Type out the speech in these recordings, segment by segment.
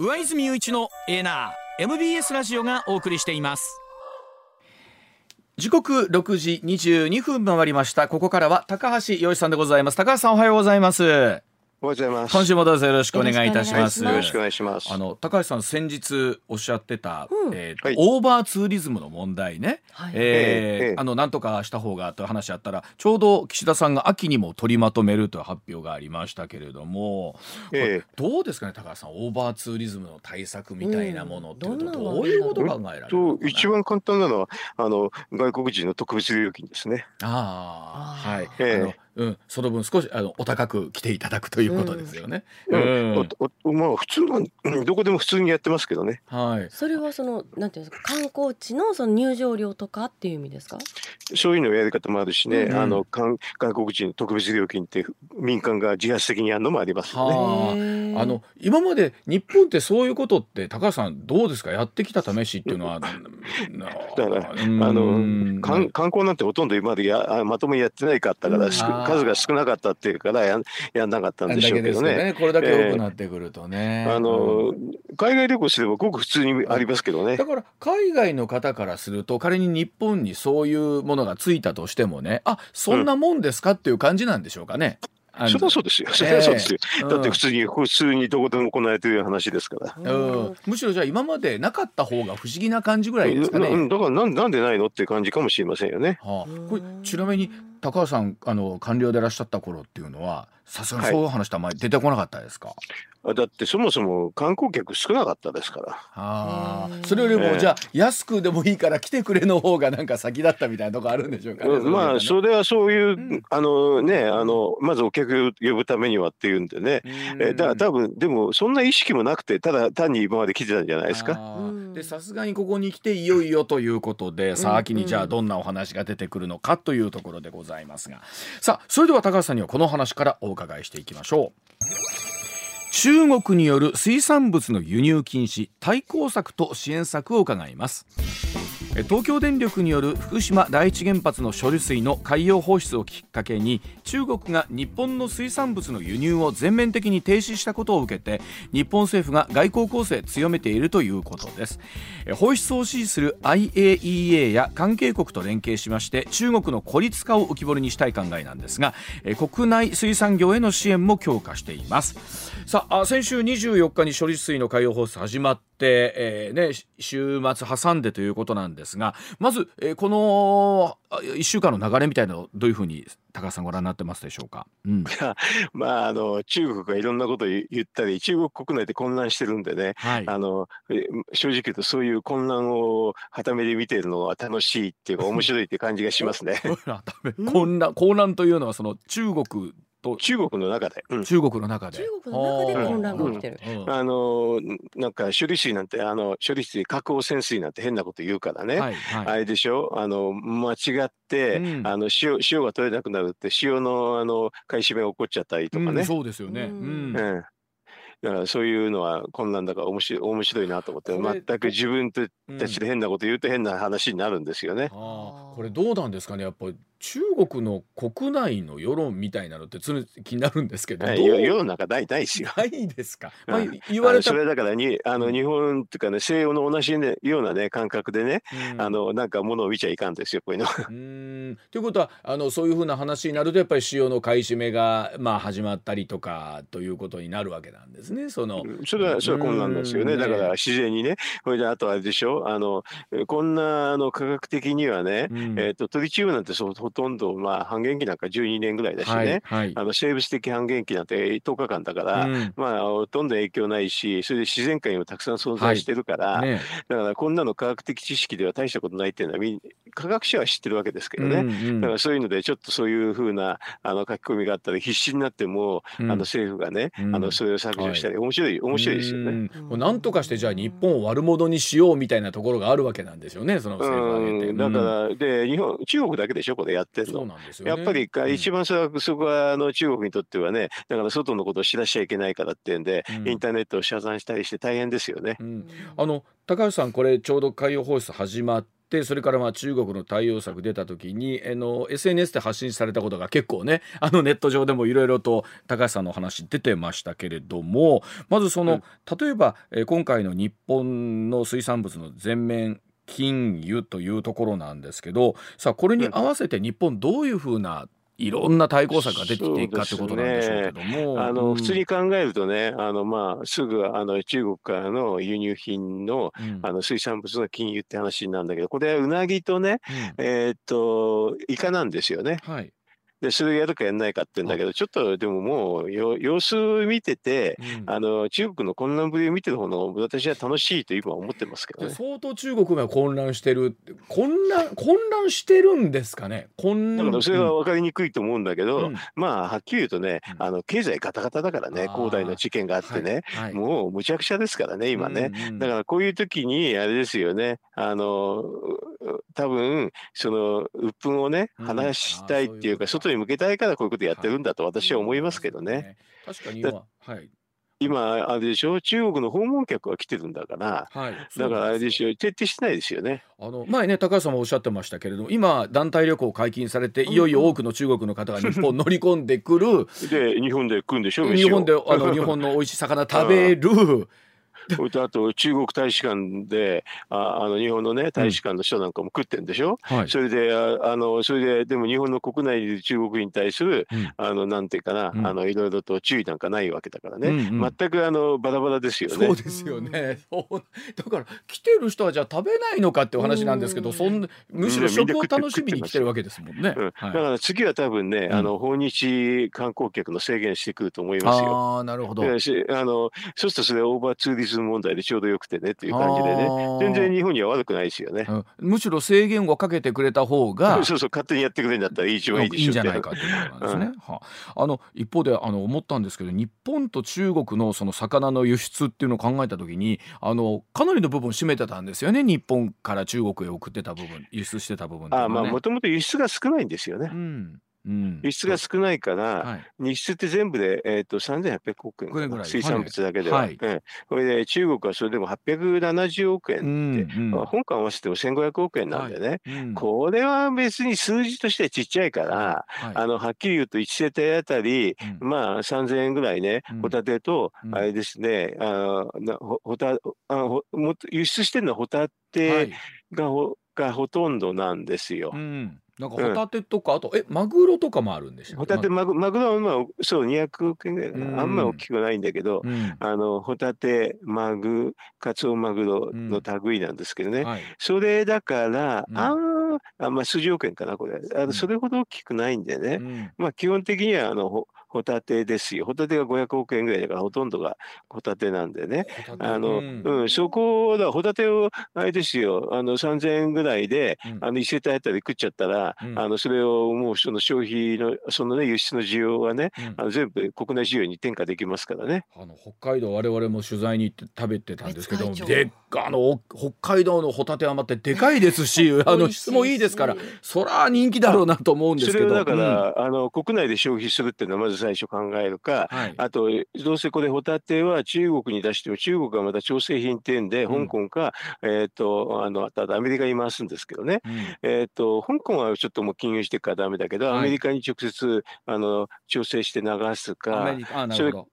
上泉雄一のエナー MBS ラジオがお送りしています。時刻6時22分回りました。ここからは高橋洋一さんでございます。高橋さんおはようございます。おはようございます。今週もどうぞよろしくお願いいたします。よろしくお願いします。あの高橋さん先日おっしゃってた、うん。えーはい。オーバーツーリズムの問題ね、はい。えーええあのなんとかした方がという話あったらちょうど岸田さんが秋にも取りまとめるという発表がありましたけれども、ええ。これどうですかね高橋さんオーバーツーリズムの対策みたいなものっていうと、うん。どういうこと考えられるのとかな？一番簡単なのはあの外国人の特別料金ですね。ああはい、ええ。あのうんその分少しあのお高く来ていただくということですよね。ううんんおおまあ普通のうんどこでも普通にやってますけどね。はいそれはそのなんていうんですか観光地のその入場料とかっていう意味ですか？そういうのやり方もあるしね。うんあの韓外国人の特別料金って民間が自発的にやるのもありますよね。はあの今まで日本ってそういうことって高橋さんどうですか？やってきた試しっていうのは。だだからあの観観光なんてほとんど今までやあまともにやってないかったから、数が少なかったっていうからやんやんなかったんでしょうけどね。これだけ多くなってくるとね。あの海外旅行すればごく普通にありますけどねだ。から海外の方からすると仮に日本にそういうものがついたとしてもねあそんなもんですかっていう感じなんでしょうかね。あのそりゃそうですよ。そりゃそうですよ。うんだって普通に普通にどこでも行われている話ですから。うん、むしろじゃあ今までなかった方が不思議な感じぐらいですかね。うんだからなんなんでないのっていう感じかもしれませんよね。これちなみに高橋さんあの官僚でいらっしゃった頃っていうのはさすがにそういう話ってあんまり出てこなかったですか、あだってそもそも観光客少なかったですから。ああそれよりも、ええじゃあ安くでもいいから来てくれの方がなんか先だったみたいなとこあるんでしょうかね。うんまあれそれはそういう、うんあのねあのまずお客を呼ぶためにはっていうんでね。えだから多分でもそんな意識もなくてただ単に今まで来てたんじゃないですか。でさすがにここに来ていよいよということで、さあうん秋にじゃあどんなお話が出てくるのかというところでございますがさあそれでは高橋さんにはこの話からお伺いしていきましょう。中国による水産物の輸入禁止対抗策と支援策を伺います。東京電力による福島第一原発の処理水の海洋放出をきっかけに中国が日本の水産物の輸入を全面的に停止したことを受けて日本政府が外交攻勢強めているということです。放出を支持する IAEA や関係国と連携しまして中国の孤立化を浮き彫りにしたい考えなんですが国内水産業への支援も強化しています。さあ先週24日に処理水の海洋放出始まって、えーね、週末挟んでということなんですがまず、えこの1週間の流れみたいなのをどういうふうに高橋さんご覧になってますでしょうか、うんまああの中国がいろんなことを言言ったり中国国内で混乱してるんでね。はいあのえ正直言うとそういう混乱をはためで見てるのは楽しいっていうか面白いっていう感じがしますね。混乱混乱というのはその中国と中国の中で。うん。中国の中で。中国の中で混乱が起きてる。うん。あのなんか処理水なんてあの処理水核汚染水なんて変なこと言うからね、はいはい。あれでしょ？あの間違って、うん。あの塩塩が取れなくなるって塩のあの買い占めが起こっちゃったりとかうんね、そうですよね、ううん。んうんだからそういうのは混乱だから面白い面白いなと思って全く自分たちで変なこと言うと変な話になるんですよね。ああこれどうなんですかね？やっぱり中国の国内の世論みたいなのって常に気になるんですけど、い世世の中ないないですよ。ないですか、まあうん、言われたそれだからにあのうん日本っていうかね西洋の同じ、ね、ようなね感覚でね、うん。あのなんかものを見ちゃいかんですよこういうの。うーん。ということはあのそういうふうな話になるとやっぱり塩の買い占めが、まあ、始まったりとかということになるわけなんですね。その。うん。それはそれは混乱ですよね。うん。だから自然にね、これであとあれでしょ、あのえこんなあの科学的にはね、うん。えっ、とトリチウムなんてそうほとんどまあ半減期なんか12年ぐらいだしね、はいはい。あの生物的半減期なんて10日間だから。うん。まあ、ほとんど影響ないし、それで自然界にもたくさん存在してるから、ね。だからこんなの科学的知識では大したことないっていうのは科学者は知ってるわけですけどね。うんうん。だからそういうので、ちょっとそういうふうなあの書き込みがあったら、必死になっても、うん。あの政府がね、うん。あのそれを削除したり、面白い、面白いですよね。うん。もうなんとかしてじゃあ日本を悪者にしようみたいなところがあるわけなんですよねその政府を挙げて。うん、だから、で、日本、中国だけでしょ、これやってるの。ね。やっぱり一番それはそこはあの中国にとってはね、だから外のことを知らしちゃいけないからっていうんで、うんインターネットを遮断したりして大変ですよね。うんあの高橋さんこれちょうど海洋放出始まってそれからまあ中国の対応策出た時にあの SNS で発信されたことが結構ね あのネット上でもいろいろと高橋さんの話出てましたけれどもまずその、例えば、えー今回の日本の水産物の全面禁輸というところなんですけどさあこれに合わせて日本どういうふうないろんな対抗策が出てきていくかってことなんでしょうけども。あうん。の普通に考えるとね、あのまあすぐあの中国からの輸入品のうん。あの水産物の禁輸って話なんだけど、これはうなぎとね、うん。えーっとイカなんですよね。はいでそれをやるかやらないかって言うんだけど、ちょっとでももうよ様子見てて、うん。あの中国の混乱ぶりを見てる方の私は楽しいと今は思ってますけどね。相当中国が混乱してる混乱混乱してるんですかね？混乱。だからそれは分かりにくいと思うんだけど、うん。まあはっきり言うとね、うん。あの経済ガタガタだからね、恒大の事件があってね、はい。はい。もうむちゃくちゃですからね、今ね。うんうんだからこういう時にあれですよね、あのう多分その鬱憤をねうん。話したいっていうか。外に向けたいからこういうことやってるんだと私は思いますけどね。確かに今はい。今あれでしょ、中国の訪問客が来てるんだから。はい。だからあれでょ？しょ、徹底してないですよね。あの前ね高橋さんもおっしゃってましたけれども今団体旅行解禁されていよいよ多くの中国の方が日本乗り込んでくる。で、日本で来るんでしょ、飯を日本であの日本の美味しい魚食べる それとあと中国大使館でああの日本のね大使館の人なんかも食ってんでしょ、はい。それでああのそれででも日本の国内にいる中国に対する、うん。あのなんていうかな、うん。あのいろいろと注意なんかないわけだからね、うんうん。全くあのバラバラですよね。そうですよね。だから来てる人はじゃあ食べないのかってお話なんですけど、うんそんむしろ食を楽しみに来てるわけですもんね。うん、だはい。から次は多分ね、うん。あの訪日観光客の制限してくると思いますよ。ああなるほど。あのそうするとそれはオーバーツーリズム問題でちょうどよくてねっていう感じでね。全然日本には悪くないですよね。うん。むしろ制限をかけてくれた方がそうそう勝手にやってくれるんだったら一番いいでしょいいんじゃないかということなんですね。はあの一方であの思ったんですけど日本と中国のその魚の輸出っていうのを考えた時にあのかなりの部分占めてたんですよね。日本から中国へ送ってた部分輸出してた部分っていうあまあ。もともと輸出が少ないんですよね。う。んうん。輸出が少ないから、はい。輸出って全部で、えー、と3800億円ぐらい。水産物だけでは。はい。ええ。これで中国はそれでも870億う円って、んうん。まあ香港合わせても1500億円なんでね、うん。これは別に数字としてはちっちゃいから、はい。あのはっきり言うと1世帯あたり、うん。まあ3000円ぐらいねうん、ホタテと、うん。あれですね、あなほホタあほも輸出してるのはホタはテい。がほ,、がほとんどなんですよ。うん、なんかホタテとか、あとえマグロとかもあるんでしたっホけタテマグマグロはまあそう200億円ぐらい。かな、うん。あんまり大きくないんだけど、うん。あのホタテマグカツオマグロの類なんですけどね、はい。それだから、うん。あーあまあ数十億円かなこれ。あうん。のそれほど大きくないんでね、うん。まあ基本的にはあのホホタテですよ。ホタテが500億円ぐらいだからほとんどがホタテなんでね。あの、うん。うん、そこだ、ホタテを、あれですよ、あの、3000円ぐらいで、うん。あの、1世帯あたり食っちゃったら、うん。あの、それをもうその消費の、そのね、輸出の需要はね、うん。あの全部国内需要に転嫁できますからね。あの北海道我々も取材に行って食べてたんですけどであのお北海道のホタテはまってでかいですし あの質もいいですからそら人気だろうなと思うんですけど。それをだから、あの、国内で消費するっていうのはまず最初考えるか、うんはい。あと、どうせこれホタテは中国に出しても、中国はまた調整品ってんで、うん。香港か、えっ、と、あの、ただアメリカに回すんですけどね。うん。えっ、と、香港はちょっともう禁輸してからダメだけど、はい。アメリカに直接、あの、調整して流すアか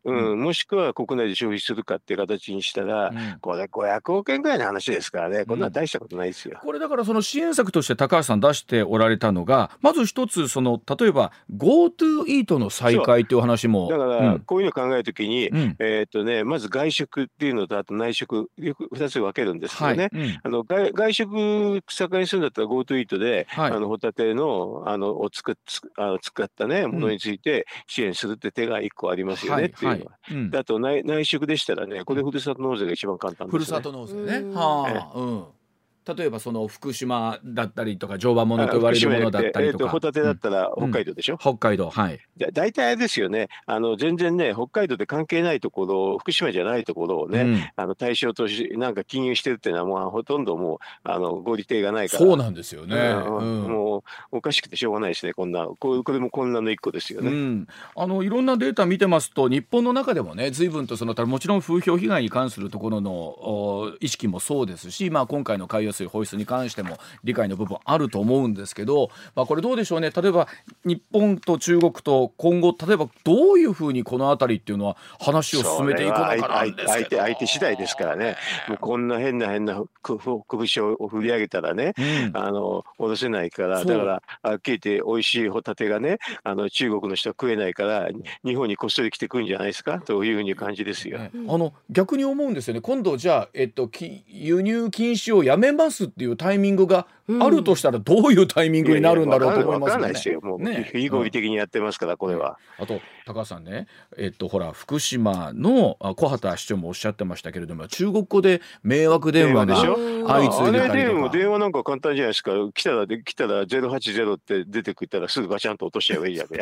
うん、もしくは国内で消費するかっていう形にしたら、うん。これ500億円ぐらいの話ですからね、こんなの大したことないですよ。これだからその支援策として高橋さん出しておられたのがまず一つその例えば GoTo イートの再開という話もだから、こういうの考えるときに、うんうんえっ、とね、まず外食っていうのと、あと内食、よく2つ分けるんですけどね。はいうんあの外外食盛んにするんだったら GoTo イートで、はいあのホタテのあのを使っつあの使ったねものについて支援するって手が1個ありますよねっていうのは。あと内内食でしたらね、これふるさと納税が一番簡単です、ね。ふるさと納税ね。うんはあ、うん。例えばその福島だったりとか常磐ものと言われるものだったりとか、えーとホタテだったらうん。北海道でしょ、北海道はい。だ大体あれですよね。あの全然ね北海道で関係ないところ福島じゃないところをね、うん。あの対象としなんか金融してるっていうのはもうほとんどもうあの合理性がないから。そうなんですよね。うん。うん。もうおかしくてしょうがないですねこんな。こうこれも混乱の一個ですよね。うん、あのいろんなデータ見てますと日本の中でもね随分とそのもちろん風評被害に関するところのお意識もそうですし、まあ、今回の海洋要するに放出に関しても理解の部分あると思うんですけど、まあ、これどうでしょうね。例えば日本と中国と今後例えばどういうふうにこの辺りっていうのは話を進めていくのかなんです相手相手次第ですからね、もうこんな変な変な拳を振り上げたらね、うん、あの下ろせないから、だから、はっきり言って、美味しいホタテがね、あの中国の人は食えないから、日本にこっそり来てくるんじゃないですか？というふうに感じですよ。ね、あの逆に思うんですよね、今度、じゃあ、えっと、輸入禁止をやめますっていうタイミングがあるとしたら、どういうタイミングになるんだろうと思いますね。ないですよ、もう、ね、非合理的にやってますから、これは。あと高橋さんね、えっと、ほら福島の小畑市長もおっしゃってましたけれども中国語で迷惑電話が相次いでたりとか。電話なんか簡単じゃないですか。来たら来たら080って出てくったらすぐガチャンと落としちゃえばいいじゃん い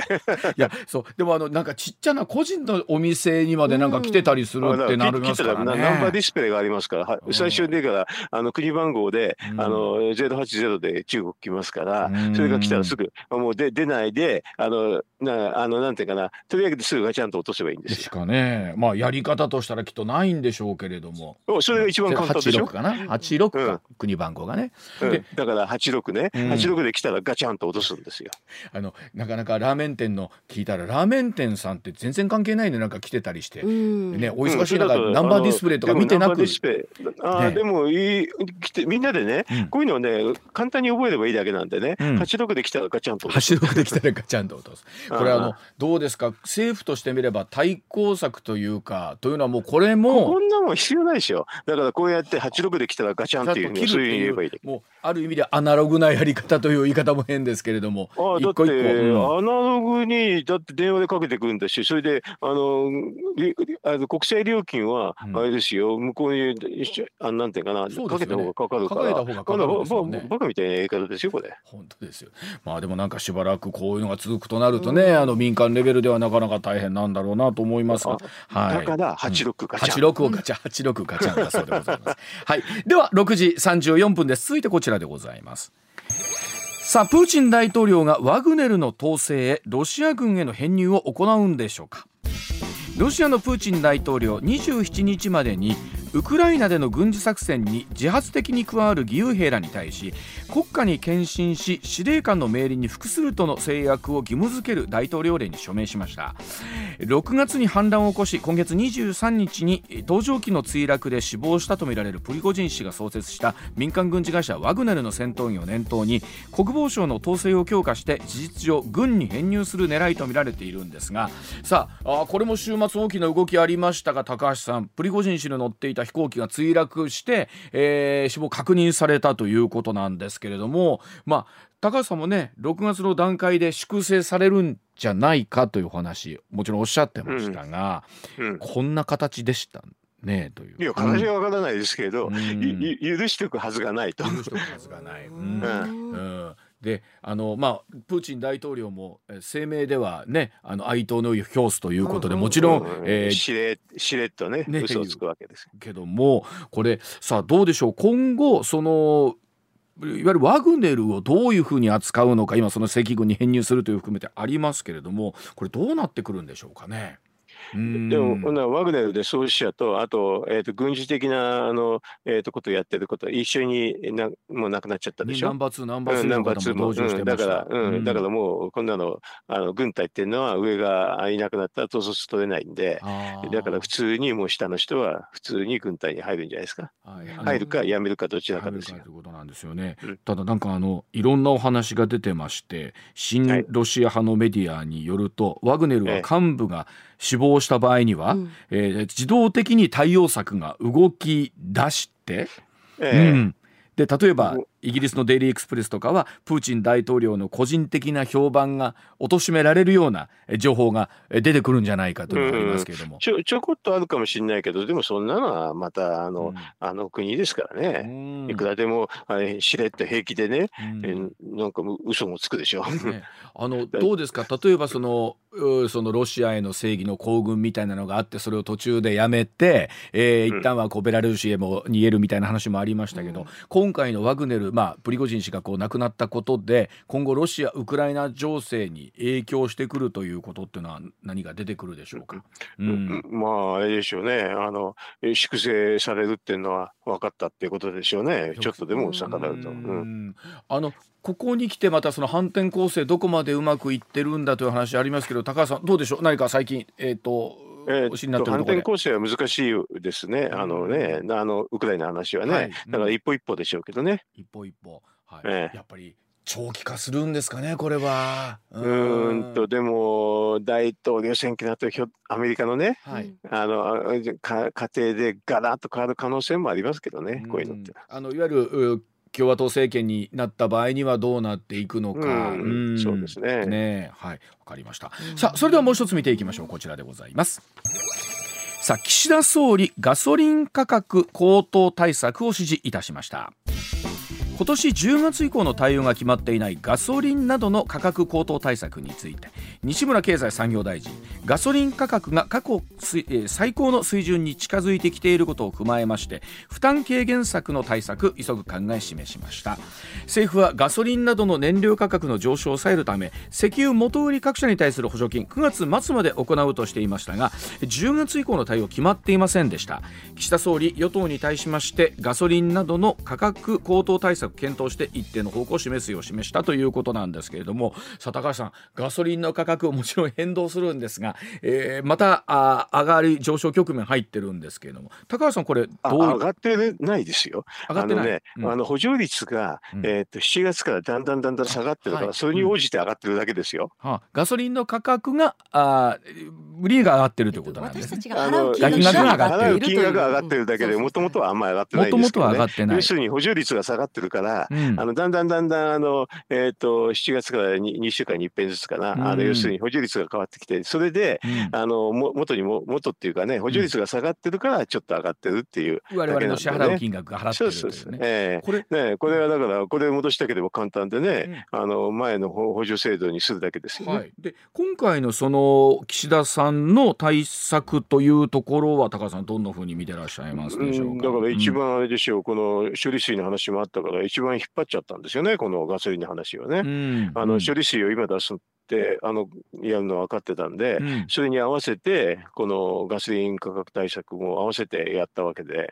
やそう。でもあのなんかちっちゃな個人のお店にまでなんか来てたりするってなりますからね、ナンバーディスプレイがありますから最初でからあの国番号で、あの080で中国来ますから、それが来たらすぐもうで出ないであのなあのなんていうかなとりあえずすぐガチャンと落とせばいいんですよ。かね。まあやり方としたらきっとないんでしょうけれども。それが一番簡単でしょ？86かな？86か、うん、国番号がね、うん、だから86ね、うん、86で来たらガチャンと落とすんですよ。あのなかなかラーメン店の聞いたらラーメン店さんって全然関係ないでなんか来てたりして、ねお忙しい中、ナンバーディスプレイとか見てなく。あ、ね、でもいい来てみんなでね、こういうのをね簡単に覚えればいいだけなんでね、うん、86で来たらガチャンと。落とす86で来たらガチャンと。落とすこれあのどうですか？政府としてみれば対抗策というかというの？はもうこれもこんなもん必要ないですよだからこうやって86で来たらガチャンっていうふうに言えばいいもうある意味でアナログなやり方という言い方も変ですけれどもあだって、うん、アナログにだって電話でかけてくるんだしそれであのあの国際料金はあれですよ、うん、向こうにあなんていうかな、ね、かけた方がかかるから。かけた方がかかるですよ、ね、バカみたいなやり方ですよこれ。本当ですよ。まあでもなんかしばらくこういうのが続くとなるとね、うん、あの民間レベルではなかなか大変なんだろうなと思いますが、はい、だから86ガチャン、86をガチャ86ガチャンだそうでございます。はい。では6時34分です。続いてこちらでございます。さあプーチン大統領がワグネルの統制へロシア軍への編入を行うんでしょうか。ロシアのプーチン大統領27日までにウクライナでの軍事作戦に自発的に加わる義勇兵らに対し国家に献身し司令官の命令に服するとの制約を義務付ける大統領令に署名しました。6月に反乱を起こし今月23日に搭乗機の墜落で死亡したとみられるプリゴジン氏が創設した民間軍事会社ワグネルの戦闘員を念頭に国防省の統制を強化して事実上軍に編入する狙いとみられているんですがさあこれも週末大きな動きありましたが高橋さんプリゴジン氏の乗っていたた飛行機が墜落して、えー、死亡確認されたということなんですけれどもまあ高橋さんもね6月の段階で粛清されるんじゃないかというお話もちろんおっしゃってましたが、うんうん、こんな形でしたねという。いや形はわからないですけど、うん、許しておくはずがないと。許しておくはずがない。うん、うんであのまあプーチン大統領も声明ではねあの哀悼の意を表すということでもちろん、えー、しれしれっとねね嘘をつくわけですけどもこれさあどうでしょう？今後そのいわゆるワグネルをどういうふうに扱うのか今その赤軍に編入するという含めてありますけれどもこれどうなってくるんでしょうかね？でも、ワグネルで創始者と、あと、えーと、軍事的なあの、えーと、ことをやってること一緒になもうなくなっちゃったでしょ？ナンバー2、ナンバー3の方も登場してました、うん、だから、うん、だからもう、こんなのあの軍隊っていうのは上がいなくなったら統率取れないんで、だから普通にもう下の人は普通に軍隊に入るんじゃないですか？はい、入るか辞めるかどちらかですよ。ということなんですよね。うん、ただなんかあのいろんなお話が出てまして、新ロシア派のメディアによると、はい、ワグネルは幹部が、ええ死亡した場合には、うん、えー、自動的に対応策が動き出して、えー、うん、で例えばイギリスのデイリー・エクスプレスとかはプーチン大統領の個人的な評判が貶められるような情報が出てくるんじゃないかというのがありますけれども、ちょちょこっとあるかもしれないけどでもそんなのはまたあのうん、あの国ですからね、いくらでもあれしれっと平気でね、えなんか嘘もつくでしょ。ね、あの どうですか？例えばそのそのロシアへの正義の行軍みたいなのがあってそれを途中でやめて、えー、一旦はこうベラルーシへも逃げるみたいな話もありましたけど、うん、今回のワグネル、まあ、プリゴジン氏がこう亡くなったことで今後ロシア・ウクライナ情勢に影響してくるということっていうのは何が出てくるでしょうか、うん、まああれでしょうね。あの粛清されるっていうのは分かったっていうことでしょうね。ちょっとでも逆らうと。うん。あのここに来てまたその反転攻勢どこまでうまくいってるんだという話ありますけど高橋さんどうでしょう？何か最近えっ、とえー、反転攻勢は難しいですね、あのね、あのウクライナの話はね、はい、だから一歩一歩でしょうけどね。一歩一歩、はい、えー、やっぱり長期化するんですかね、これは。うん。と、でも、大統領選挙だとひょ、アメリカのね、はい、あのか家庭でガラッと変わる可能性もありますけどね、こういうのって。あのいわゆる共和党政権になった場合にはどうなっていくのか、うん、そうですね。ねはい。わかりました、さあそれではもう一つ見ていきましょう。こちらでございます。さあ岸田総理ガソリン価格高騰対策を指示いたしました今年10月以降の対応が決まっていないガソリンなどの価格高騰対策について西村経済産業大臣ガソリン価格が過去最高の水準に近づいてきていることを踏まえまして負担軽減策の対策急ぐ考え示しました。政府はガソリンなどの燃料価格の上昇を抑えるため石油元売り各社に対する補助金9月末まで行うとしていましたが10月以降の対応決まっていませんでした。岸田総理与党に対しましてガソリンなどの価格高騰対策く検討して一定の方向を示すよう示したということなんですけれどもさあ高橋さんガソリンの価格もちろん変動するんですが、えー、またあ上がり上昇局面入ってるんですけれども高橋さんこれどう上がってないですよ。上がってない。あのね、うん、あの補助率が、えー、っと7月からだんだんだんだん下がってるから、はい、それに応じて上がってるだけですよ。はあ、ガソリンの価格があ売りが上がってるということなんです、ね。私たちが払う金額が上がってる。金額が上がってるだけで、もともとはあんまり上がってないですけど、ね。もともとは上がってない。要するに補助率が下がってるから、うん、あのだんだんだんだんあのえっ、ー、と7月から 2, 2週間に一遍ずつかな、うん、あの要するに補助率が変わってきて、それで、うん、あのも元にも元っていうかね補助率が下がってるからちょっと上がってるっていう、ね、我々の支払う金額が払ってる、ね、そうですね。えー、これねこれはだからこれ戻したければ簡単でね、あの前の補助制度にするだけですよね。はい、で今回のその岸田さんの対策というところは高橋さんどんなふうに見てらっしゃいますでしょうか？だから一番あれでしょう、この処理水の話もあったから一番引っ張っちゃったんですよねこのガソリンの話はね。うん、あの処理水を今出すってあのやるの分かってたんで、うん、それに合わせてこのガソリン価格対策も合わせてやったわけで。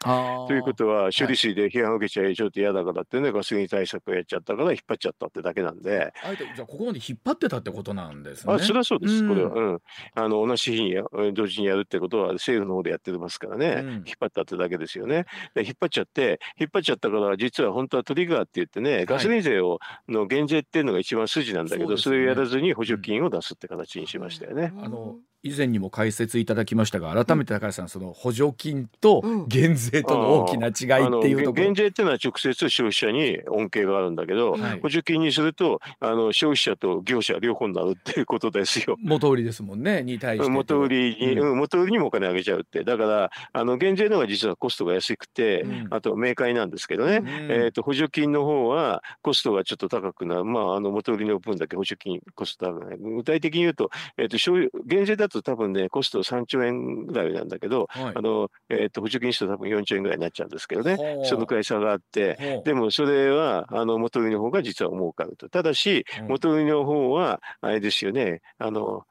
ということは処理水で批判を受けちゃちょっと嫌だからってね、ガソリン対策をやっちゃったから引っ張っちゃったってだけなんで。あえてじゃあここまで引っ張ってたってことなんですね。あそれはそうです、これは、うん、あの同じ日に同時にやるってことは政府の方でやってますからね、うん、引っ張ったってだけですよね。で引っ張っちゃって引っ張っちゃったから実は本当はトリガーって言ってねガソリン税をの減税っていうのが一番筋なんだけど、それをやらずに補助金を出すって形にしましたよね。あの以前にも解説いただきましたが改めて高橋さん、その補助金と減税との大きな違いっていうところ、減税っていうのは直接消費者に恩恵があるんだけど、はい、補助金にするとあの消費者と業者両方になるっていうことですよ。元売りですもんねに対して元売りに、うん、元売りにもお金あげちゃうって。だからあの減税の方が実はコストが安くて、うん、あと明快なんですけどね、うん、えーと、補助金の方はコストがちょっと高くなる。まああの元売りの分だけ補助金コスト高くなる。具体的に言うと,、えーと、と減税だと多分ねコスト3兆円ぐらいなんだけど、はい、あのえーと、補助金して多分4兆円ぐらいになっちゃうんですけどね、そのくらい差があって、でもそれはあの元売りの方が実は儲かると。ただし、元売りの方は、あれですよね、あの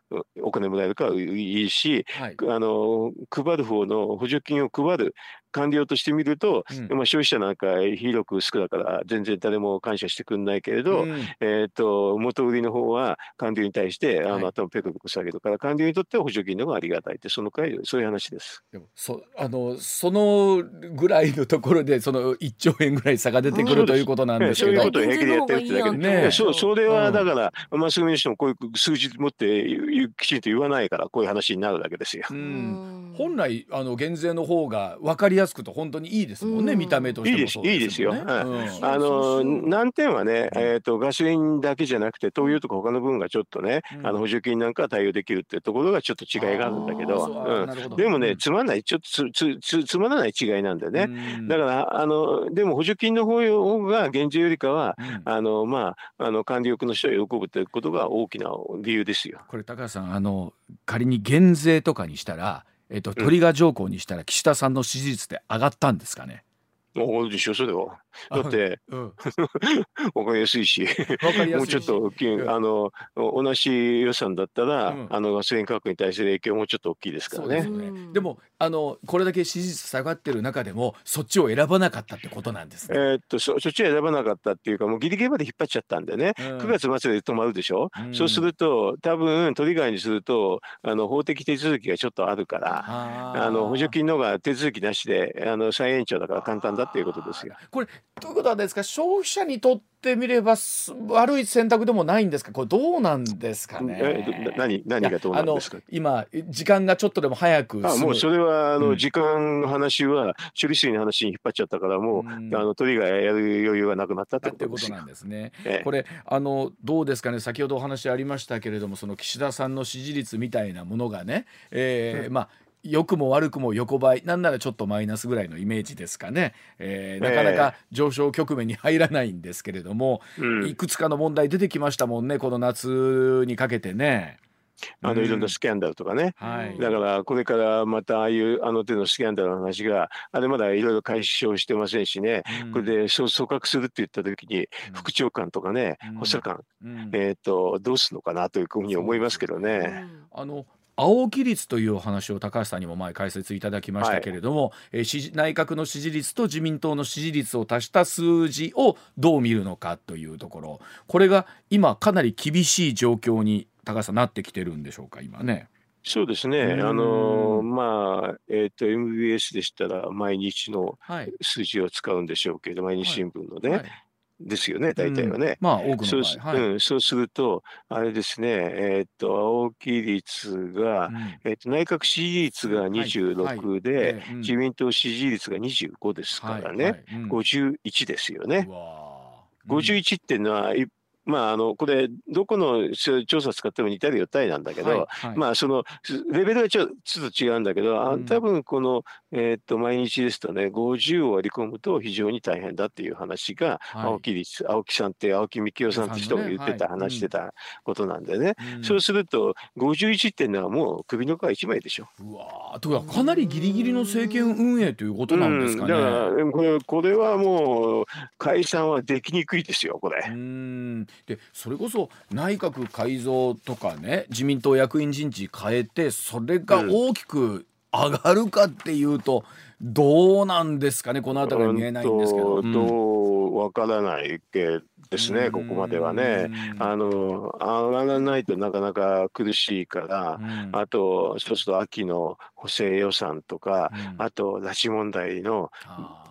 お金もらえるからいいし、はい、あの配る方の補助金を配る官僚としてみると、うん、まあ、消費者なんか広く少だから全然誰も感謝してくれないけれど、うん、えーと、元売りの方は官僚に対してあの、頭ペコペコ下げるから官僚にとっては補助金の方がありがたいってそのくらいそういう話です。でもそあのそのぐらいのところでその1兆円ぐらい差が出てくるということなんですけど、そういうことを平気でやってるってだけで、ね、そうそれはだから、うん、マスコミの人もこういう数字持ってきちんと言わないからこういう話になるだけですよ。本来あの減税の方が分かりやすくと本当にいいですもんね、見た目としてもそうです、ね、いいですよ。あの難点はね、えっ、ー、とガソリンだけじゃなくて灯油とか他の分がちょっとね、あの補助金なんか対応できるっていうところがちょっと違いがあるんだけど、うん、でもねつまんない。ちょっとつつつつまらない違いなんだよね。だからあのでも補助金の方が減税よりかは、あのまああの管理欲の人を喜ぶということが大きな理由ですよ。これ高橋さんあの仮に減税とかにしたら、えっと、トリガー条項にしたら岸田さんの支持率って上がったんですかね？おでしょそれは。だってうん、わかりやすいし。いし。もうちょっと大きい、うん。あの同じ予算だったら、うん。あのガソリン価格に対する影響もうちょっと大きいですからね。です。ね。うんでもあのこれだけ支持率下がってる中でもそっちを選ばなかったってことなんですえね。ーっとそそっちは選ばなかったっていうかもうギリギリまで引っ張っちゃったんでね、うん。9月末で止まるでしょ、うん。そうすると多分トリガーにするとあの法的手続きがちょっとあるからあの補助金の方が手続きなしであの再延長だから簡単だっていうことですよ。これということはですか？消費者にとってみればす悪い選択でもないんですか？これどうなんですかね？何何がどうなんですか？今時間がちょっとでも早くあもうそれはあの、うん。時間の話は処理水の話に引っ張っちゃったからもう、うん。あのトリガーやる余裕がなくなったってことことですよ。なんですね。ええ。これあのどうですかね？先ほどお話ありましたけれどもその岸田さんの支持率みたいなものがね、えーまあ良くも悪くも横ばい。なんならちょっとマイナスぐらいのイメージですかね、えーなかなか上昇局面に入らないんですけれども、うん。いくつかの問題出てきましたもんねこの夏にかけてね。あのいろんなうんスキャンダルとかね。はい、だからこれからまたああいうあの手のスキャンダルの話があれまだいろいろ解消してませんしね、うん。これでそう組閣するって言った時にうん。副長官とかね、うん補佐官、うん。えっ、とどうするのかなというふうに思いますけどね。あの青木率というお話を高橋さんにも前解説いただきましたけれども、えー支持内閣の支持率と自民党の支持率を足した数字をどう見るのかというところ。これが今かなり厳しい状況に高橋さんなってきてるんでしょうか今ね。そうですね。うん。あのまあえっ、と MBS でしたら毎日のはい、数字を使うんでしょうけど、毎日新聞のね、はいですよね、大体はね。うん。まあ多くそうすの場合、はい。うん、そうすると、あれですね、えーっと、青木率が、うん。えーっと、内閣支持率がはい。26で、ええうん。自民党支持率が25ですからね、はい。はい。うん。51ですよね。う。わー。51っていうのは、いまあ、あのこれ、どこの調査使っても似たり寄ったりなんだけど、はいはい。まあ、そのレベルがちょっと違うんだけど、あうん。多分この、えーっと毎日ですとね、50を割り込むと非常に大変だっていう話が、はい。青木率、青木さんって、青木幹雄さんって人が言ってた、はい。話してたことなんでね、うん。そうすると、51っていうのはもう首の皮一枚でしょ。うわーとかかなりギリギリの政権運営ということなんですかね。うん。だからこれ、これはもう、解散はできにくいですよ、これ。うんでそれこそ内閣改造とかね自民党役員人事変えてそれが大きく上がるかっていうと、どうなんですかねこの辺りは見えないんですけど。うわからないけですね、ここまではね。うん。あの上がらないとなかなか苦しいから、うん。あと、そうすると秋の補正予算とか、うん。あと拉致問題の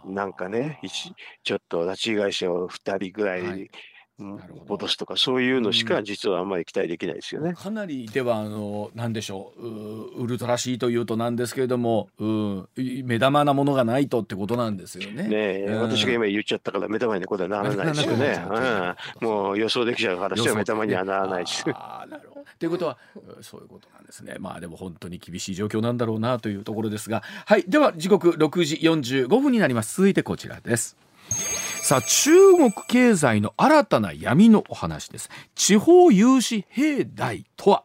なんかね、一ちょっと拉致被害者を2人ぐらい、はい。うんなるほど戻すとか、そういうのしかうん実はあんまり期待できないですよね。かなりではあのなんでしょううウルトラ C というとなんですけれどもうん目玉なものがないとってことなんですよね。ねえ、うん私が今言っちゃったから目玉にこれはならないですよね。もう予想できちゃうからしては目玉にはならないし。あーなるほどということはうんそういうことなんですね。まあでも本当に厳しい状況なんだろうなというところですが、はいでは時刻6時45分になります。続いてこちらです。さあ中国経済の新たな闇のお話です。地方融資兵隊とは？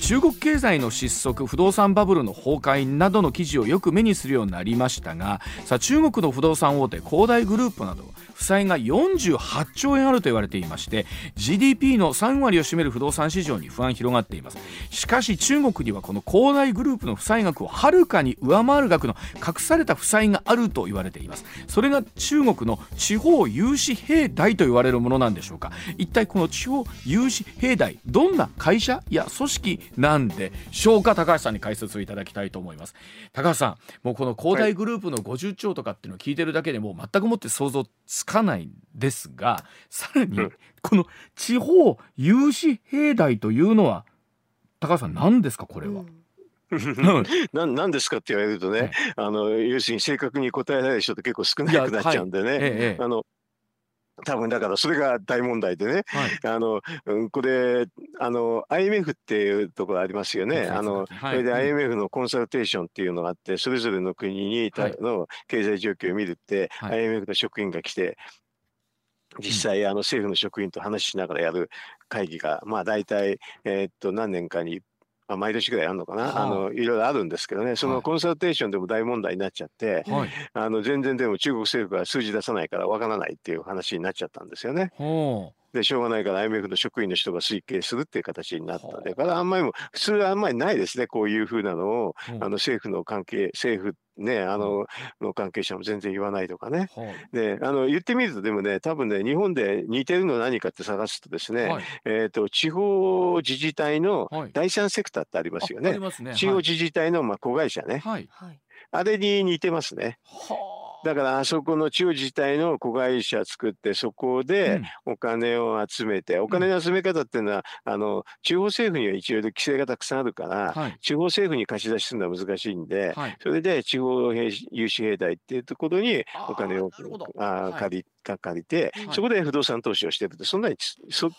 中国経済の失速不動産バブルの崩壊などの記事をよく目にするようになりましたがさ中国の不動産大手恒大グループなど負債が48兆円あると言われていまして GDP の3割を占める不動産市場に不安広がっています。しかし中国にはこの恒大グループの負債額をはるかに上回る額の隠された負債があると言われています。それが中国の地方融資平台と言われるものなんでしょうか。一体この地方融資平台どんな会社や組織なんでしょうか。高橋さんに解説をいただきたいと思います。高橋さんもうこの恒大グループの50兆とかっていうのを聞いてるだけでもう全くもって想像つかないんですがさらにうんこの地方融資平台というのは高橋さん何ですかこれは、な なんですかって言われるとね、はいあの要するに正確に答えられる人って結構少なくなっちゃうんでね、ええええあの多分だからそれが大問題でね、はい。あのうんこれあの IMF っていうところありますよね。あのはい。それでうん。IMF のコンサルテーションっていうのがあって、それぞれの国にの経済状況を見るって、はい。IMF の職員が来て、実際、あの政府の職員と話ししながらやる会議が、まあ大体、えーっと何年かにあ毎年ぐらいあるのかな、はあ。あのいろいろあるんですけどね。そはい。のコンサルテーションでも大問題になっちゃって、はい。あの全然でも中国政府が数字出さないからわからないっていう話になっちゃったんですよね。ほでしょうがないから IMF の職員の人が推計するっていう形になった。はあだからあ。んまりも普通はあんまりないですねこういうふうなのを。うあの政府の関係政府ねあのの関係者も全然言わないとかね。はい。であの言ってみるとでもね多分ね日本で似てるの何かって探すとですね、はい。えー、と地方自治体のはい。第三セクターってありますよね。あありますね。地方自治体のまあ子会社ね、はい。はい。あれに似てますね。はだからあそこの地方自治体の子会社作ってそこあでうん。お金を集めて、お金の集め方っていうのはあの地方政府には一応規制がたくさんあるから、はい。地方政府に貸し出しするのは難しいんで、はい。それで地方兵融資兵隊っていうところにお金をあーはい。借りか借りて、はい。そこで不動産投資をしてるってそんなにそ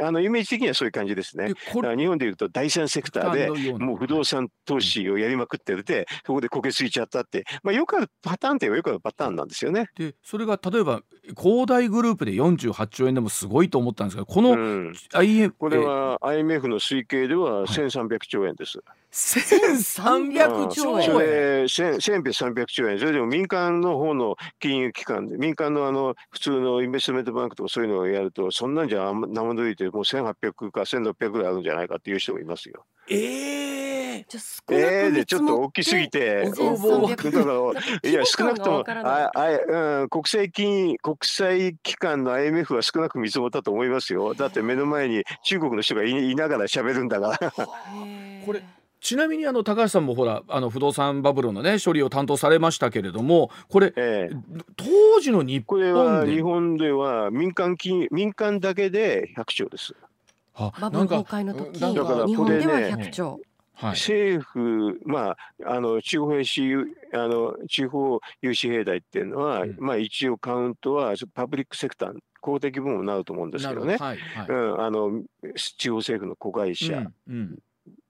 あのイメージ的にはそういう感じですね。日本でいうと第三セクターでもう不動産投資をやりまくってるで、そこでこけついちゃったって、まあ、よくあるパターンってよくあるパターンなんですよね。でそれが例えば恒大グループで48兆円でもすごいと思ったんですけどこのうん、IM これは IMF の推計では1300兆円です。1300兆円円れ1300兆円、それでも民間の方の金融機関で、民間のあの普通のインベストメントバンクとかそういうのをやると、そんなんじゃあんま生抜いて、もう1800か1600ぐらいあるんじゃないかっていう人もいますよ。ええじゃえー、でちょっと大きすぎて、だから、いや、少なくとも、ああうん、国際金国際機関の IMF は少なく見積もったと思いますよ。だって目の前に中国の人がいいながら喋るんだから。これちなみにあの高橋さんもほらあの不動産バブルのね処理を担当されましたけれどもこれええ。当時の日これ本では日本では民間金民間だけで100兆です。あバブル崩壊の時だから日本ではこれ100兆。はい。政府、まあ、あの地方兵士あの地方有志兵隊っていうのは、うん。まあ、一応カウントはパブリックセクター公的部門になると思うんですけどね。はいはい。うん、あの地方政府の子会社。うんうん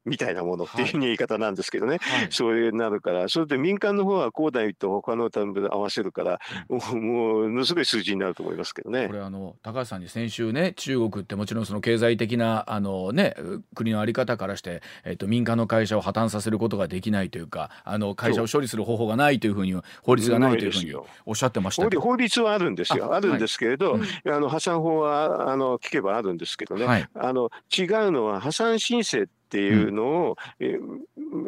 みたいなものっていう言い方なんですけどね、はい。そういうなるから、それで民間の方は恒大と他の単部で合わせるから、もうもうものすごい数字になると思いますけどね。こ。れあの高橋さんに先週ね中国ってもちろんその経済的なあのね国のあり方からして、えっと、民間の会社を破綻させることができないというかあの会社を処理する方法がないというふうに法律がないというふうにおっしゃってましたけど。法律はあるんですよ。ああるんですけれど、うん。あの破産法はあの聞けばあるんですけどね、はい。あの違うのは破産申請っていうのを、えー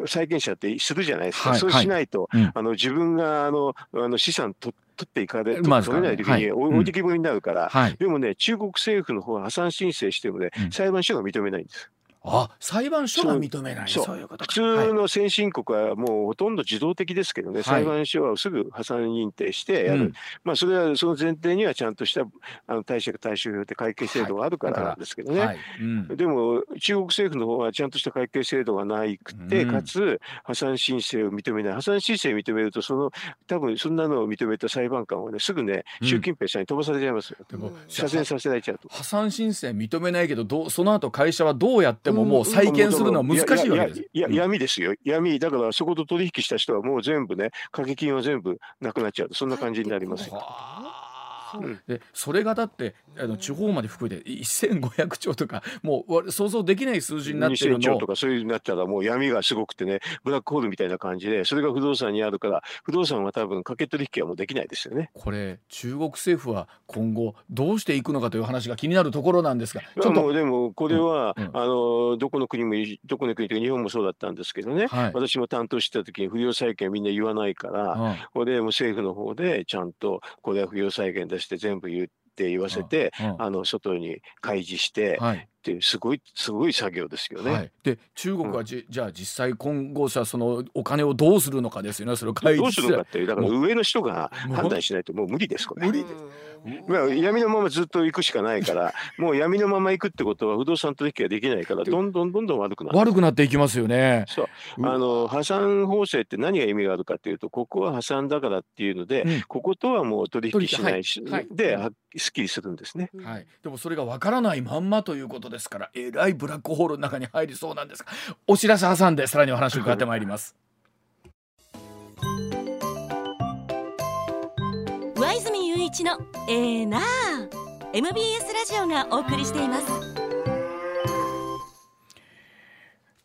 債権者ってするじゃないですか。はい。そうしないと、うん。あの自分があのあの資産と取っていかれ、まあ取れない時にはい。置いてきぼりになるから、はい、でもね、中国政府の方は破産申請してもね、うん。裁判所が認めないんです。あ裁判所が認めない。そう。いうことか。普通の先進国はもうほとんど自動的ですけどね、裁判所はすぐ破産認定してやる、うん。まあそれはその前提にはちゃんとしたあの貸借対照表って会計制度があるからなんですけどね。はい。うん。でも中国政府の方はちゃんとした会計制度がないくて、うん。かつ破産申請を認めない。破産申請を認めるとその多分そんなのを認めた裁判官はねすぐねうん。習近平さんに飛ばされちゃいますよ。でも左遷させられちゃうと。破産申請認めないけどどうその後会社はどうやってももう再建するのは難しいわけです。いや闇ですよ。闇。だからそこと取引した人はもう全部ね、掛け金は全部なくなっちゃうと。そんな感じになりますよ。でそれがだってあの地方まで含めて1500兆とかもうわ想像できない数字になってる2000兆とかそういうになったらもう闇がすごくてね、ブラックホールみたいな感じで、それが不動産にあるから、不動産は多分掛け取引はもうできないですよね。これ中国政府は今後どうしていくのかという話が気になるところなんですがちょっとでもこれは、うんうん。あのどこの国もいどこの国というか日本もそうだったんですけどね、はい。私も担当してた時に不良債権みんな言わないから、うん。これでもう政府の方でちゃんとこれは不良債権出して全部言って言わせて、うん。あの外に開示して、はいっていうすごいすごい作業ですよね。はい、で中国はじ、じゃあ実際今後さそのお金をどうするのかですよねそれを開どう示するのかっていうだからも上の人が判断しないともう無理ですこれ。無理まあ、闇のままずっと行くしかないから もう闇のまま行くってことは不動産取引ができないからどんどんどんどん悪くなる。悪くなっていきますよね。そう。うあの破産法制って何が意味があるかっていうとここは破産だからっていうので、うん。こことはもう取引しないし、はい。はい。ではすっきりするんですね。はい、でもそれがわからないまんまということですからえらいブラックホールの中に入りそうなんですがお知らせ挟んでさらにお話を伺ってまいります。上泉雄一のええなあ。MBS ラジオがお送りしています。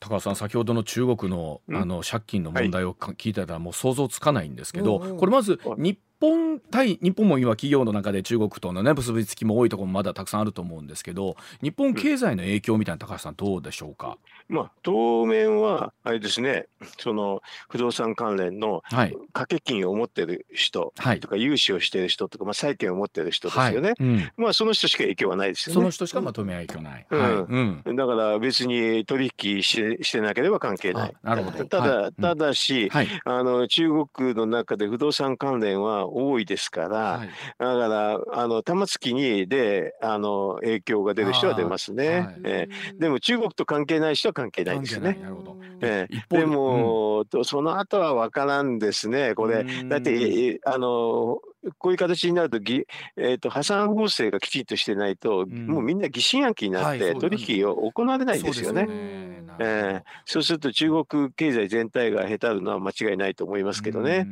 高高橋さん先ほどの中国のあの借金の問題を聞いたらもう想像つかないんですけど、これまず日本対日本も今企業の中で中国とのね結びつきも多いところもまだたくさんあると思うんですけど日本経済の影響みたいな高橋さんどうでしょうか、まあ、当面はあれですねその不動産関連の掛け金を持ってる人とか、融資をしてる人とか、まあ、債権を持ってる人ですよね、はい。うん、まあ、その人しか影響はないですよね。その人しかまとめ影響ない、うん、うん、だから別に取引ししてなければ関係ない。なるほど。ただ、はい、ただし、はい、あの中国の中で不動産関連は多いですから、はい、だからあの玉突きにであの影響が出る人は出ますね、はい、えー、でも中国と関係ない人は関係ないですね。えー、でも、うん、その後は分からんですねこれ。だってあのこういう形になるとぎ、えーと、破産法制がきちんとしてないと、うん、もうみんな疑心暗鬼になって取引を行われないんですよね。そえー、そうすると中国経済全体が下手るのは間違いないと思いますけどね。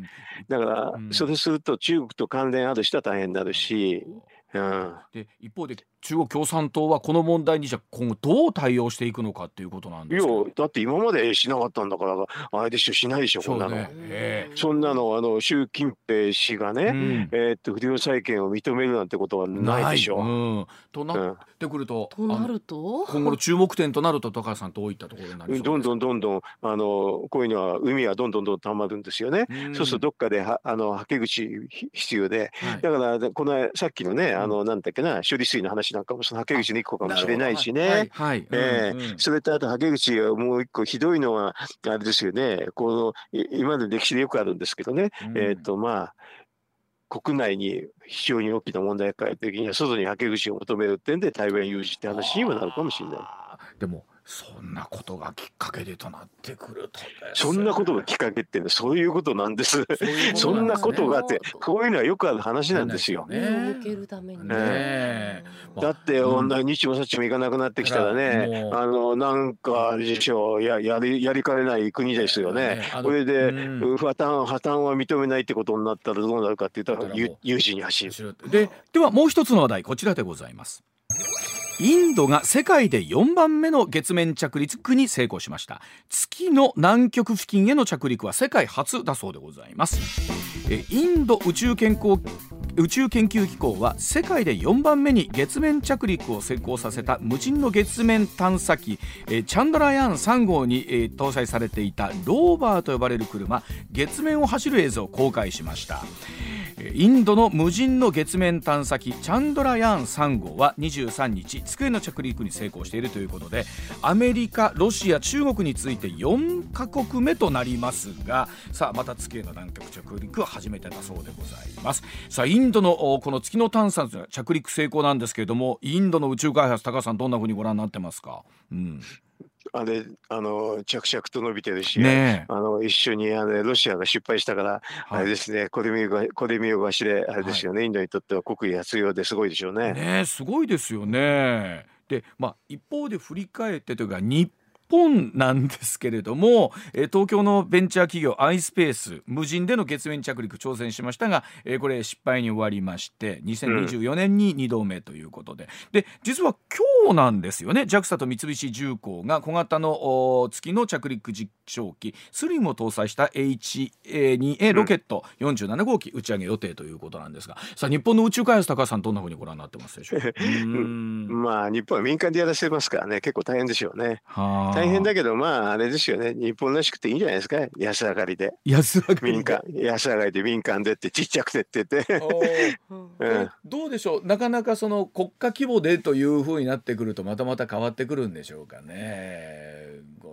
だから、それすると中国と関連ある人は大変になるし、うん、で一方で中国共産党はこの問題にじゃ今後どう対応していくのかっていうことなんですかいやだって今までしなかったんだからあれでしょしないでしょこんなの、ね、そんなのあの習近平氏がね、うん、えー、っと不良債権を認めるなんてことはないでしょ。うん、となってくると、となると？今後の注目点となると高橋さんどういったところになりどんどんどんどんあのこういうのは海はどんどんどん溜まるんですよね。うそうするとどっかではあのはけ口必要で、はい、だからこのさっきのねあのなんだっけな処理水の話なんかもそのはけ口の一個かもしれないしね。はい、えー、それとあとはけ口がもう一個ひどいのはあれですよね。この今まで歴史でよくあるんですけどね。うん、えっ、ー、とまあ国内に非常に大きな問題が変える時には外にはけ口を求めるってんで台湾有事って話にもなるかもしれない。でもそんなことがきっかけでとなってくると、そんなことがきっかけってそういうことなんです。そんなことがあって、こういうのはよくある話なんですよ。ね、けるためにね。だって、うん、日もさっちも行かなくなってきたらね、あのなんかでしょうややりやりかねない国ですよね。これで、うん、破綻破綻は認めないってことになったらどうなるかって言ったら有事に走る。でではもう一つの話題こちらでございます。インドが世界で4番目の月面着陸に成功しました。月の南極付近への着陸は世界初だそうでございます。インド宇宙健康宇宙研究機構は世界で4番目に月面着陸を成功させた。無人の月面探査機チャンドラヤーン3号に搭載されていた。ローバーと呼ばれる車。月面を走る映像を公開しました。インドの無人の月面探査機チャンドラヤーン3号は23日机の着陸に成功しているということでアメリカ、ロシア、中国について4カ国目となりますがさあまた月への南極着陸は初めてだそうでございます。さあインドのこの月の探査着陸成功なんですけれどもインドの宇宙開発高橋さんどんなふうにご覧になってますか、うん。あれあの着々と伸びてるし、ね、あの一緒にあのロシアが失敗したから、はい、あれですねこれ見よがこれ見よがしであれですよね、はい、インドにとっては国威発揚ですごいでしょうね。ねすごいですよね。でまあ一方で振り返ってというか日本なんですけれども、え東京のベンチャー企業 iSpace 無人での月面着陸挑戦しましたが、えこれ失敗に終わりまして2024年に2度目ということで、うん、で実は今日なんですよね。JAXA と三菱重工が小型の月の着陸実証機スリムを搭載した H2A ロケット47号機打ち上げ予定ということなんですが、さあ日本の宇宙開発高橋さんどんなふうにご覧になってますでしょう？かまあ日本は民間でやらせてますからね。結構大変でしょうね。はあ大変だけど、まあ、あれですよね。日本らしくていいんじゃないですか。安上がりで。安上がり民間。安上がりで民間でってちっちゃくてって言って。うん、どうでしょう？なかなかその国家規模でというふうになってくると、またまた変わってくるんでしょうかね。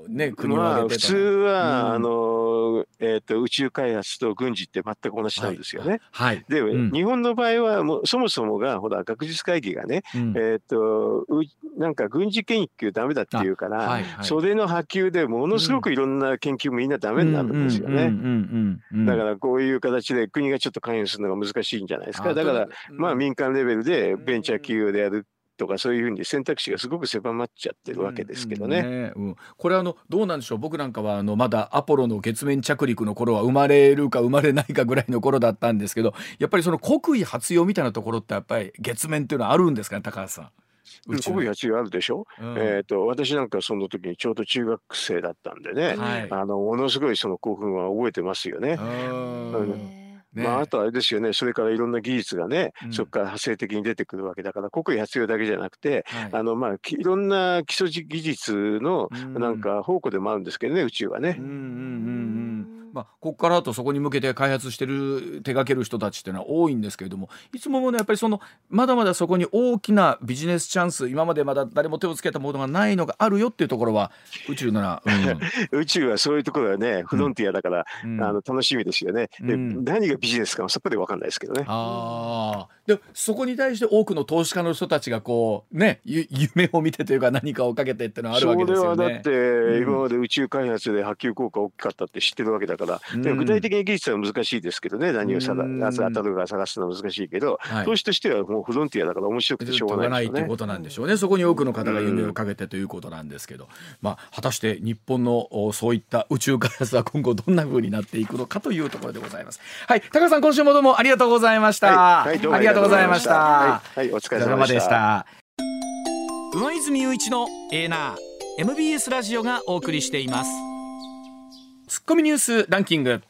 ね、国まあ、普通は、うん、あの、えっ、ー、と、宇宙開発と軍事って全く同じなんですよね。はい。はい、で、うん、日本の場合は、もう、そもそもが、ほら、学術会議がね、うん、えっ、ー、と、う、なんか軍事研究ダメだっていうから、はいはい、それの波及でものすごくいろんな研究みんなダメになるんですよね。だから、こういう形で国がちょっと関与するのが難しいんじゃないですか。だから、まあ、民間レベルでベンチャー企業でやるとかそういうふうに選択肢がすごく狭まっちゃってるわけですけどね。うんね。うん、これあのどうなんでしょう？僕なんかはあのまだアポロの月面着陸の頃は生まれるか生まれないかぐらいの頃だったんですけどやっぱりその国威発揚みたいなところってやっぱり月面っていうのはあるんですかね高橋さん。国威発揚あるでしょ、うん。えー、と私なんかその時にちょうど中学生だったんでね、はい。あのものすごいその興奮は覚えてますよね。うんうんね。まあ、あとあれですよね。それからいろんな技術がね、うん。そこから派生的に出てくるわけだから国威発揚だけじゃなくてはい。あの、まあ、きいろんな基礎技術のうん。なんか宝庫でもあるんですけどね宇宙はね。うん。うんうんうん。まあ、ここからあとそこに向けて開発してる手掛ける人たちっていうのは多いんですけれどもいつももねやっぱりそのまだまだそこに大きなビジネスチャンス今までまだ誰も手をつけたものがないのがあるよっていうところは宇宙なら、宇宙はそういうところはねフロンティアだから、うん。あの楽しみですよね。でうん。何がビジネスかもそこで分かんないですけどね。ああでそこに対して多くの投資家の人たちがこうねゆ 夢を見てというか何かをかけてっていうのはあるわけですよね。それはだって、ん今まで宇宙開発で波及効果大きかったって知ってるわけだから、うんでも具体的に技術は難しいですけどね何をさう当たるか探すのは難しいけど、はい投資としてはもうフロンティアだから面白くてしょうがないねという。ことなんでしょうねそこに多くの方が夢をかけてということなんですけど、まあ果たして日本のおそういった宇宙開発は今後どんな風になっていくのかというところでございますはい高橋さん今週もどうもありがとうございました、はいはいありがとうございました、はい、はいお疲れ様でした。上泉雄一のエーナー MBS ラジオがお送りしています。ツッコミニュースランキング。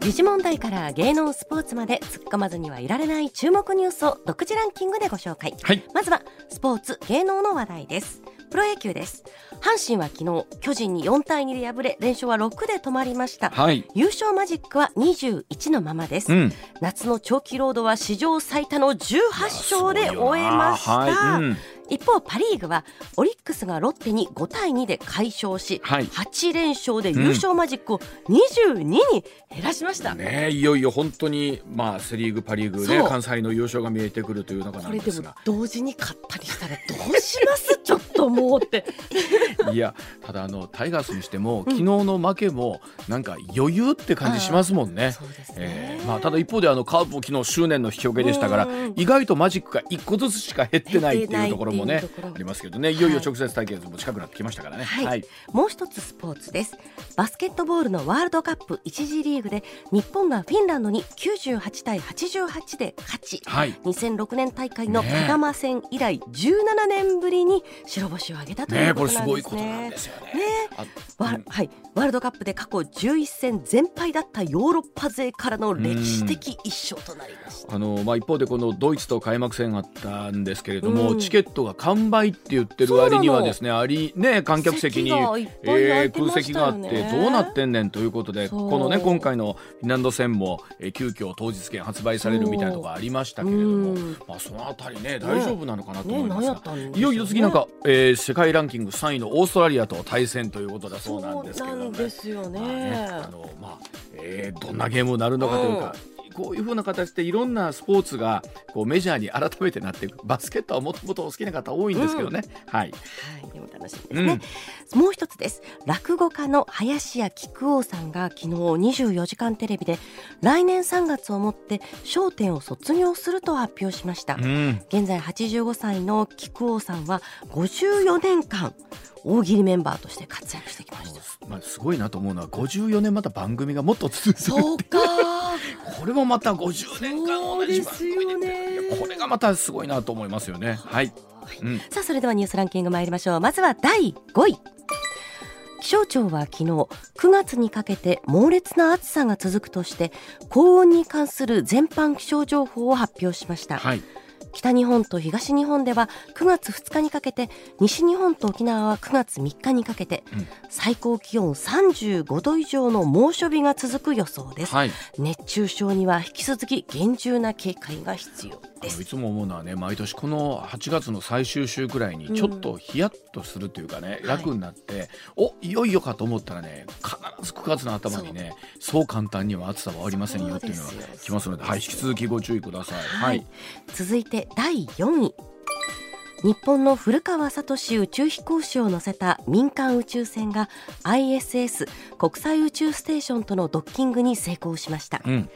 時事問題から芸能スポーツまで突っ込まずにはいられない注目ニュースを独自ランキングでご紹介。はい。まずはスポーツ芸能の話題です。プロ野球です阪神は昨日巨人に4対2で敗れ連勝は6で止まりました。はい。優勝マジックは21のままです、うん。夏の長期ロードは史上最多の18勝で終えました、はい。うん一方パ・リーグはオリックスがロッテに5対2で快勝し、はい。8連勝で優勝マジックを22に減らしました、ねえいよいよ本当にまあセ・リーグパ・リーグねそう。関西の優勝が見えてくるという中なこれですが同時に勝ったりしたらどうします？ちょっともうって。いやただあのタイガースにしても、昨日の負けもなんか余裕って感じしますもんね。まあ、ただ一方であのカープも昨日執念の引き分けでしたからうん。意外とマジックが1個ずつしか減ってないっていうところもね減ってないっていうところありますけどね。い。よいよ直接対決も近くなってきましたからね。はい。もう一つスポーツです。バスケットボールのワールドカップ1次リーグで日本がフィンランドに98対88で勝ち。はい。2006年大会のねえ。パナマ戦以来17年ぶりに白星を挙げたといねうことなんこれすごいですねことなんで。すよね。ねはい、ワールドカップで過去11戦全敗だったヨーロッパ勢からの歴史的一勝となりました。あのまあ、一方でこのドイツと開幕戦があったんですけれども、うん。チケットが完売って言ってる割にはですねありね観客席に席がいっぱい空席があってねどうなってんねんということでこのね今回のフィンランド戦も、えー急遽当日券発売されるみたいなところありましたけれども、うん。まあ、そのあたりね大丈夫なのかなと思ね、いますがいよいよ次なんか、えー世界ランキング3位のオーストラリアと対戦ということだそうなんですけれどね。まあねあのまあえーどんなゲームになるのかというか、こういうふうな形でいろんなスポーツがこうメジャーに改めてなっていく。バスケットはもともとお好きな方多いんですけどね、はい、はい、でも楽しみですね。もう一つです。落語家の林家木久扇さんが昨日24時間テレビで来年3月をもって笑点を卒業すると発表しました。うん、現在85歳の木久扇さんは54年間大喜利メンバーとして活躍してきました。まあ、すごいなと思うのは54年また番組がもっと続くそうか。これもまた50年間同じ番組で。すよね。いやこれがまたすごいなと思いますよね。はい、うん。さあそれではニュースランキング参りましょう。まずは第5位。気象庁は昨日9月にかけて猛烈な暑さが続くとして高温に関する全般気象情報を発表しました、はい北日本と東日本では9月2日にかけて西日本と沖縄は9月3日にかけて、うん。最高気温35度以上の猛暑日が続く予想です、はい。熱中症には引き続き厳重な警戒が必要。ですいつも思うのはね毎年この8月の最終週くらいにちょっとヒヤッとするというかね、うん楽になって、おいよいよかと思ったらね必ず9月の頭にねそう。簡単には暑さは終わりませんよっていうのが来ますので、はい、引き続きご注意ください。ははい。い、続いて第4位日本の古川聡宇宙飛行士を乗せた民間宇宙船が ISS 国際宇宙ステーションとのドッキングに成功しました。うん。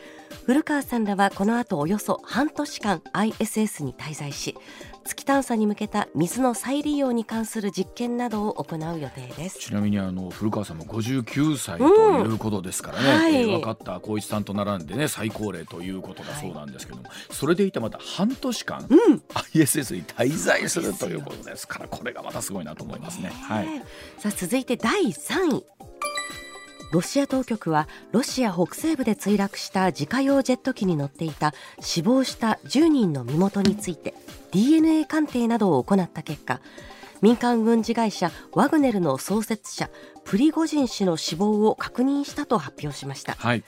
古川さんらはこの後およそ半年間 ISS に滞在し月探査に向けた水の再利用に関する実験などを行う予定です。ちなみにあの古川さんも59歳ということですからね、うんはい、えー、分かった光一さんと並んでね最高齢ということだそうなんですけども、はい、それでいてまた半年間、うん、ISS に滞在するということですからこれがまたすごいなと思いますね。はい、さあ続いて第3位ロシア当局はロシア北西部で墜落した自家用ジェット機に乗っていた死亡した10人の身元について DNA 鑑定などを行った結果民間軍事会社ワグネルの創設者プリゴジン氏の死亡を確認したと発表しました、はい、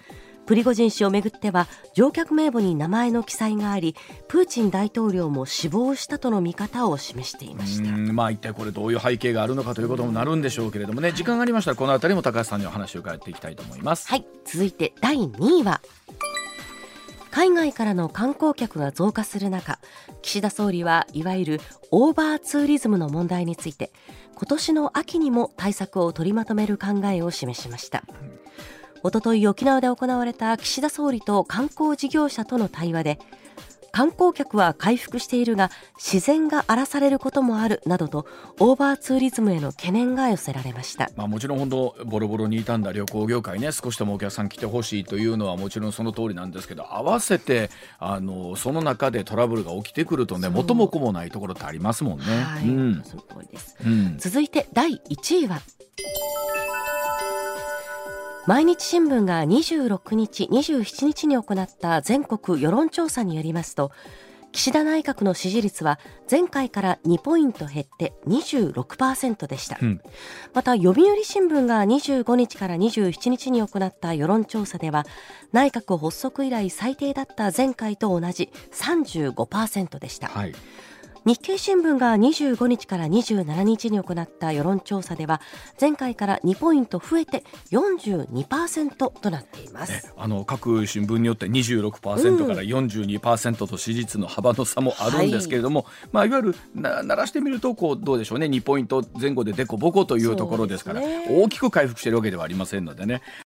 プリゴジン氏をめぐっては乗客名簿に名前の記載がありプーチン大統領も死亡したとの見方を示していました。まあ一体これどういう背景があるのかということもなるんでしょうけれどもね。時間がありましたらこの辺りも高橋さんにお話を伺っていきたいと思います。はい。続いて第2位は海外からの観光客が増加する中岸田総理はいわゆるオーバーツーリズムの問題について今年の秋にも対策を取りまとめる考えを示しましたおととい沖縄で行われた岸田総理と観光事業者との対話で観光客は回復しているが自然が荒らされることもあるなどとオーバーツーリズムへの懸念が寄せられました、まあ、もちろん本当ボロボロに傷んだ旅行業界ね少しでもお客さん来てほしいというのはもちろんその通りなんですけど合わせてあのその中でトラブルが起きてくるとね元も子もないところってありますもんね。はい、うん、その通りです、うん、続いて第1位は毎日新聞が26日、27日に行った全国世論調査によりますと、岸田内閣の支持率は前回から2ポイント減って26%でした、うん、また読売新聞が25日から27日に行った世論調査では内閣発足以来最低だった前回と同じ35%でした、はい日経新聞が25日から27日に行った世論調査では前回から2ポイント増えて42%となっています、あの各新聞によって26%から42%と支持率の幅の差もあるんですけれども、はい。まあ、いわゆるな鳴らしてみるとこうどうでしょうね。2ポイント前後ででこぼこというところですから、ね、大きく回復しているわけではありませんのでね